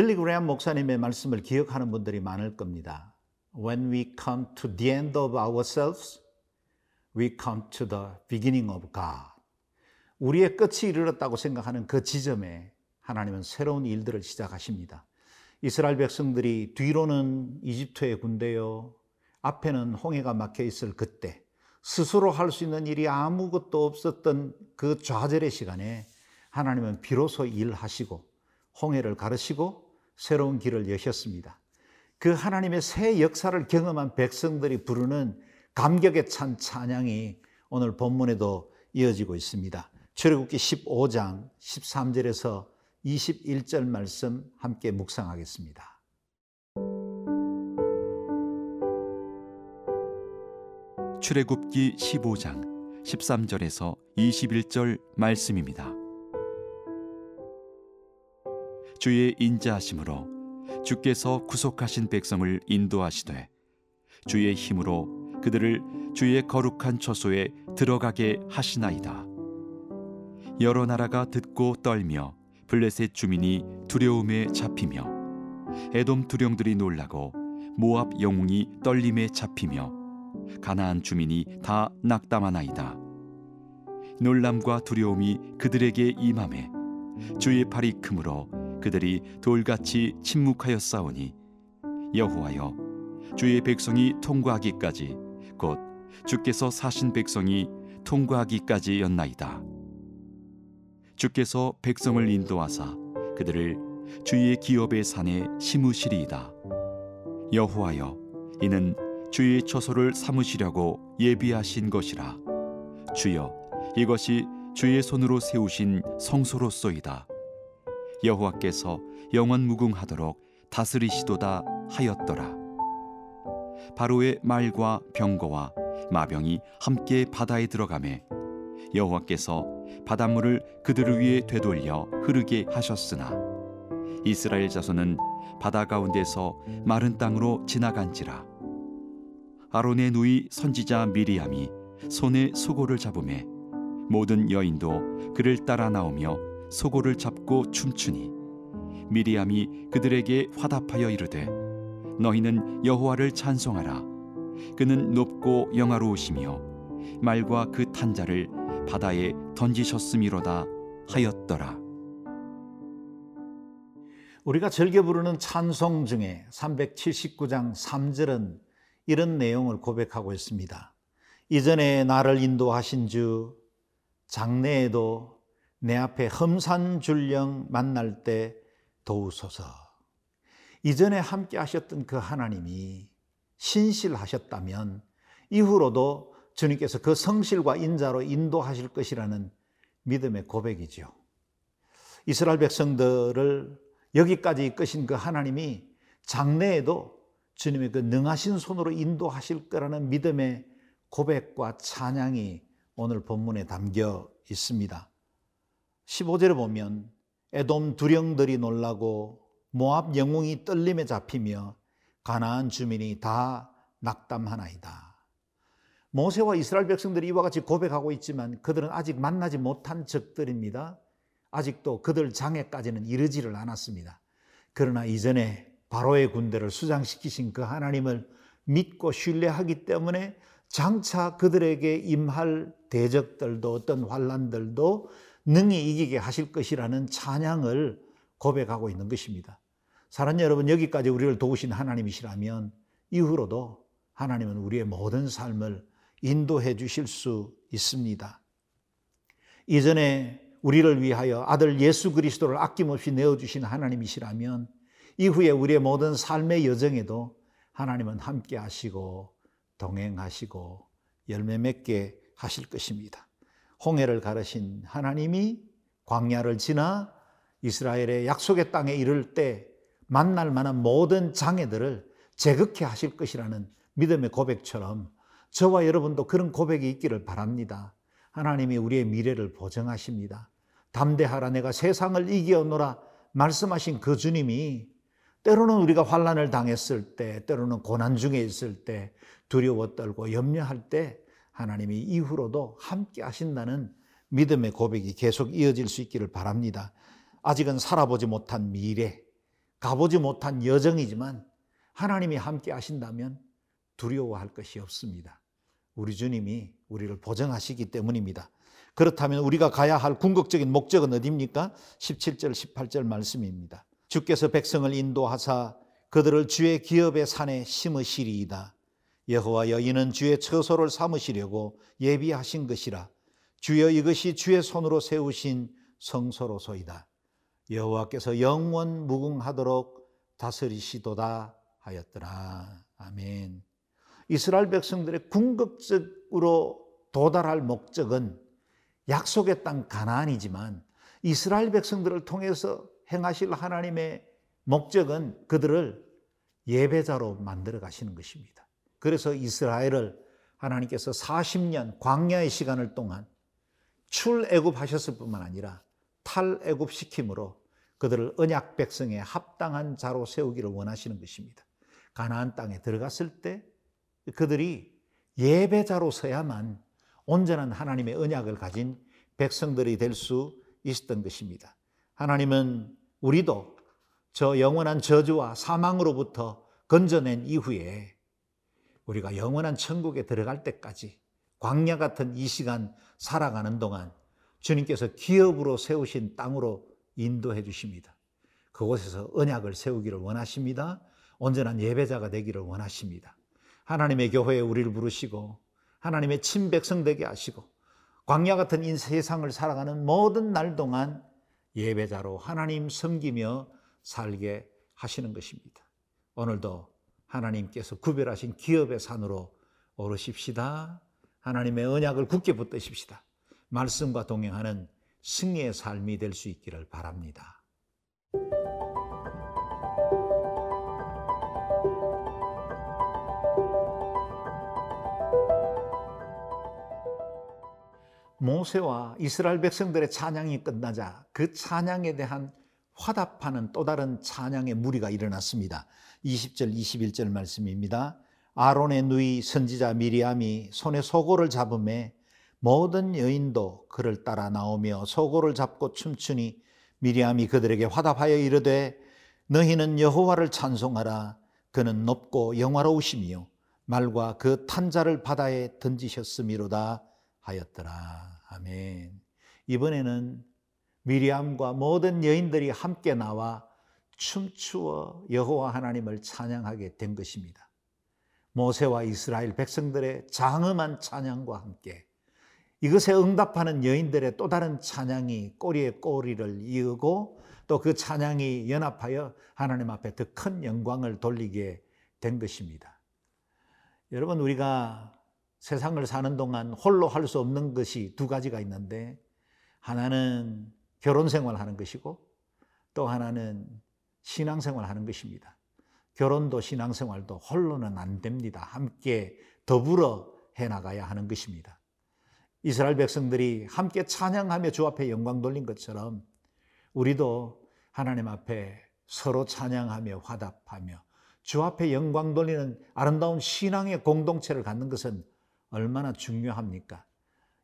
빌리 그레엄 목사님의 말씀을 기억하는 분들이 많을 겁니다. When we come to the end of ourselves, we come to the beginning of God. 우리의 끝이 이르렀다고 생각하는 그 지점에 하나님은 새로운 일들을 시작하십니다. 이스라엘 백성들이 뒤로는 이집트의 군대요, 앞에는 홍해가 막혀 있을 그때 스스로 할 수 있는 일이 아무것도 없었던 그 좌절의 시간에 하나님은 비로소 일하시고 홍해를 가르시고 새로운 길을 여셨습니다. 그 하나님의 새 역사를 경험한 백성들이 부르는 감격에 찬 찬양이 오늘 본문에도 이어지고 있습니다. 출애굽기 15장 13절에서 21절 말씀 함께 묵상하겠습니다. 출애굽기 15장 13절에서 21절 말씀입니다. 주의 인자하심으로 주께서 구속하신 백성을 인도하시되 주의 힘으로 그들을 주의 거룩한 처소에 들어가게 하시나이다. 여러 나라가 듣고 떨며 블레셋 주민이 두려움에 잡히며 에돔 두령들이 놀라고 모압 영웅이 떨림에 잡히며 가나안 주민이 다 낙담하나이다. 놀람과 두려움이 그들에게 임함에 주의 팔이 크므로 그들이 돌같이 침묵하였사오니 여호와여 주의 백성이 통과하기까지 곧 주께서 사신 백성이 통과하기까지였나이다. 주께서 백성을 인도하사 그들을 주의 기업의 산에 심으시리이다. 여호와여 이는 주의 처소를 삼으시려고 예비하신 것이라 주여 이것이 주의 손으로 세우신 성소로소이다 여호와께서 영원 무궁하도록 다스리시도다 하였더라. 바로의 말과 병거와 마병이 함께 바다에 들어가매 여호와께서 바닷물을 그들을 위해 되돌려 흐르게 하셨으나 이스라엘 자손은 바다 가운데서 마른 땅으로 지나간지라. 아론의 누이 선지자 미리암이 손에 소고를 잡음에 모든 여인도 그를 따라 나오며 소고를 잡고 춤추니 미리암이 그들에게 화답하여 이르되 너희는 여호와를 찬송하라 그는 높고 영화로우시며 말과 그 탄자를 바다에 던지셨음이로다 하였더라 우리가 즐겨 부르는 찬송 중에 379장 3절은 이런 내용을 고백하고 있습니다. 이전에 나를 인도하신 주, 장래에도 내 앞에 험산줄령 만날 때 도우소서. 이전에 함께 하셨던 그 하나님이 신실하셨다면 이후로도 주님께서 그 성실과 인자로 인도하실 것이라는 믿음의 고백이죠. 이스라엘 백성들을 여기까지 이끄신 그 하나님이 장래에도 주님의 그 능하신 손으로 인도하실 거라는 믿음의 고백과 찬양이 오늘 본문에 담겨 있습니다. 15절에 보면 에돔 두령들이 놀라고 모압 영웅이 떨림에 잡히며 가나안 주민이 다 낙담하나이다. 모세와 이스라엘 백성들이 이와 같이 고백하고 있지만 그들은 아직 만나지 못한 적들입니다. 아직도 그들 장애까지는 이르지를 않았습니다. 그러나 이전에 바로의 군대를 수장시키신 그 하나님을 믿고 신뢰하기 때문에 장차 그들에게 임할 대적들도 어떤 환란들도 능히 이기게 하실 것이라는 찬양을 고백하고 있는 것입니다. 사랑 여러분 여기까지 우리를 도우신 하나님이시라면 이후로도 하나님은 우리의 모든 삶을 인도해 주실 수 있습니다. 이전에 우리를 위하여 아들 예수 그리스도를 아낌없이 내어 주신 하나님이시라면 이후에 우리의 모든 삶의 여정에도 하나님은 함께 하시고 동행하시고 열매 맺게 하실 것입니다. 홍해를 가르신 하나님이 광야를 지나 이스라엘의 약속의 땅에 이를 때 만날 만한 모든 장애들을 제극해 하실 것이라는 믿음의 고백처럼 저와 여러분도 그런 고백이 있기를 바랍니다. 하나님이 우리의 미래를 보정하십니다. 담대하라 내가 세상을 이기노라 말씀하신 그 주님이 때로는 우리가 환란을 당했을 때, 때로는 고난 중에 있을 때, 두려워 떨고 염려할 때 하나님이 이후로도 함께 하신다는 믿음의 고백이 계속 이어질 수 있기를 바랍니다. 아직은 살아보지 못한 미래, 가보지 못한 여정이지만 하나님이 함께 하신다면 두려워할 것이 없습니다. 우리 주님이 우리를 보정하시기 때문입니다. 그렇다면 우리가 가야 할 궁극적인 목적은 어디입니까? 17절, 18절 말씀입니다. 주께서 백성을 인도하사 그들을 주의 기업의 산에 심으시리이다. 여호와여 이는 주의 처소를 삼으시려고 예비하신 것이라. 주여 이것이 주의 손으로 세우신 성소로소이다. 여호와께서 영원 무궁하도록 다스리시도다 하였더라. 아멘. 이스라엘 백성들의 궁극적으로 도달할 목적은 약속의 땅 가나안이지만 이스라엘 백성들을 통해서 행하실 하나님의 목적은 그들을 예배자로 만들어 가시는 것입니다. 그래서 이스라엘을 하나님께서 40년 광야의 시간을 동안 출애굽하셨을 뿐만 아니라 탈애굽 시킴으로 그들을 언약 백성에 합당한 자로 세우기를 원하시는 것입니다. 가나안 땅에 들어갔을 때 그들이 예배자로 서야만 온전한 하나님의 언약을 가진 백성들이 될 수 있었던 것입니다. 하나님은 우리도 저 영원한 저주와 사망으로부터 건져낸 이후에 우리가 영원한 천국에 들어갈 때까지 광야 같은 이 시간 살아가는 동안 주님께서 기업으로 세우신 땅으로 인도해 주십니다. 그곳에서 언약을 세우기를 원하십니다. 온전한 예배자가 되기를 원하십니다. 하나님의 교회에 우리를 부르시고 하나님의 친백성 되게 하시고 광야 같은 이 세상을 살아가는 모든 날 동안 예배자로 하나님 섬기며 살게 하시는 것입니다. 오늘도 하나님께서 구별하신 기업의 산으로 오르십시다. 하나님의 언약을 굳게 붙드십시다. 말씀과 동행하는 승리의 삶이 될 수 있기를 바랍니다. 모세와 이스라엘 백성들의 찬양이 끝나자 그 찬양에 대한 화답하는 또 다른 찬양의 무리가 일어났습니다. 20절, 21절 말씀입니다. 아론의 누이 선지자 미리암이 손에 소고를 잡음에 모든 여인도 그를 따라 나오며 소고를 잡고 춤추니 미리암이 그들에게 화답하여 이르되 너희는 여호와를 찬송하라 그는 높고 영화로우시며 말과 그 탄자를 바다에 던지셨음이로다 하였더라. 아멘. 이번에는 미리암과 모든 여인들이 함께 나와 춤추어 여호와 하나님을 찬양하게 된 것입니다. 모세와 이스라엘 백성들의 장엄한 찬양과 함께 이것에 응답하는 여인들의 또 다른 찬양이 꼬리에 꼬리를 이으고 또 그 찬양이 연합하여 하나님 앞에 더 큰 영광을 돌리게 된 것입니다. 여러분, 우리가 세상을 사는 동안 홀로 할 수 없는 것이 두 가지가 있는데 하나는 결혼 생활 하는 것이고 또 하나는 신앙 생활 하는 것입니다. 결혼도 신앙 생활도 홀로는 안 됩니다. 함께 더불어 해 나가야 하는 것입니다. 이스라엘 백성들이 함께 찬양하며 주 앞에 영광 돌린 것처럼 우리도 하나님 앞에 서로 찬양하며 화답하며 주 앞에 영광 돌리는 아름다운 신앙의 공동체를 갖는 것은 얼마나 중요합니까?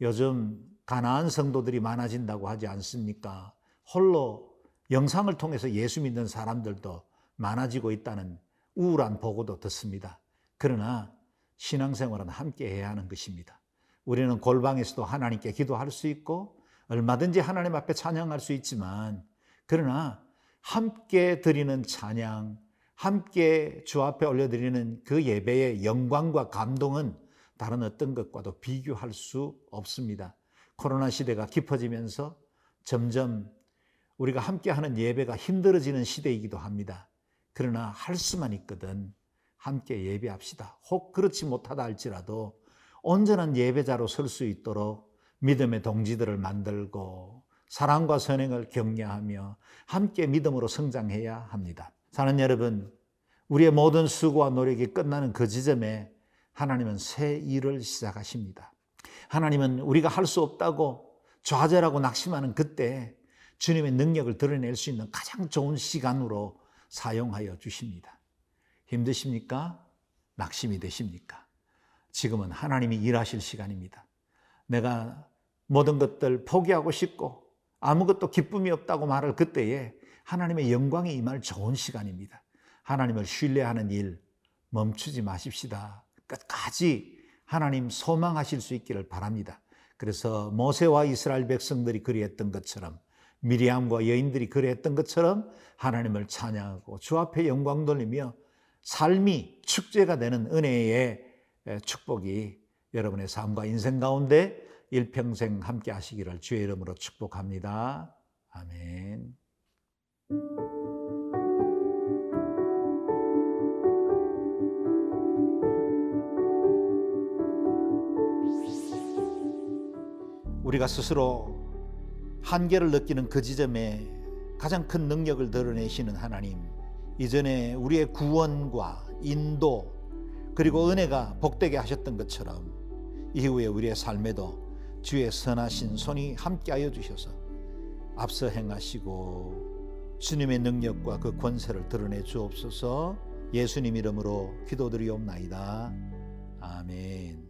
요즘 가나안 성도들이 많아진다고 하지 않습니까? 홀로 영상을 통해서 예수 믿는 사람들도 많아지고 있다는 우울한 보고도 듣습니다. 그러나 신앙생활은 함께 해야 하는 것입니다. 우리는 골방에서도 하나님께 기도할 수 있고 얼마든지 하나님 앞에 찬양할 수 있지만 그러나 함께 드리는 찬양, 함께 주 앞에 올려드리는 그 예배의 영광과 감동은 다른 어떤 것과도 비교할 수 없습니다. 코로나 시대가 깊어지면서 점점 우리가 함께하는 예배가 힘들어지는 시대이기도 합니다. 그러나 할 수만 있거든 함께 예배합시다. 혹 그렇지 못하다 할지라도 온전한 예배자로 설 수 있도록 믿음의 동지들을 만들고 사랑과 선행을 격려하며 함께 믿음으로 성장해야 합니다. 사는 여러분, 우리의 모든 수고와 노력이 끝나는 그 지점에 하나님은 새 일을 시작하십니다. 하나님은 우리가 할 수 없다고 좌절하고 낙심하는 그때 주님의 능력을 드러낼 수 있는 가장 좋은 시간으로 사용하여 주십니다. 힘드십니까? 낙심이 되십니까? 지금은 하나님이 일하실 시간입니다. 내가 모든 것들 포기하고 싶고 아무것도 기쁨이 없다고 말할 그때에 하나님의 영광이 임할 좋은 시간입니다. 하나님을 신뢰하는 일 멈추지 마십시다. 끝까지 하나님 소망하실 수 있기를 바랍니다. 그래서 모세와 이스라엘 백성들이 그리했던 것처럼 미리암과 여인들이 그리했던 것처럼 하나님을 찬양하고 주 앞에 영광 돌리며 삶이 축제가 되는 은혜의 축복이 여러분의 삶과 인생 가운데 일평생 함께 하시기를 주의 이름으로 축복합니다. 아멘. 우리가 스스로 한계를 느끼는 그 지점에 가장 큰 능력을 드러내시는 하나님, 이전에 우리의 구원과 인도, 그리고 은혜가 복되게 하셨던 것처럼 이후에 우리의 삶에도 주의 선하신 손이 함께하여 주셔서 앞서 행하시고 주님의 능력과 그 권세를 드러내 주옵소서 예수님 이름으로 기도드리옵나이다. 아멘.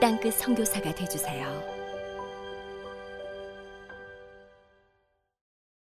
땅끝 선교사가 되주세요.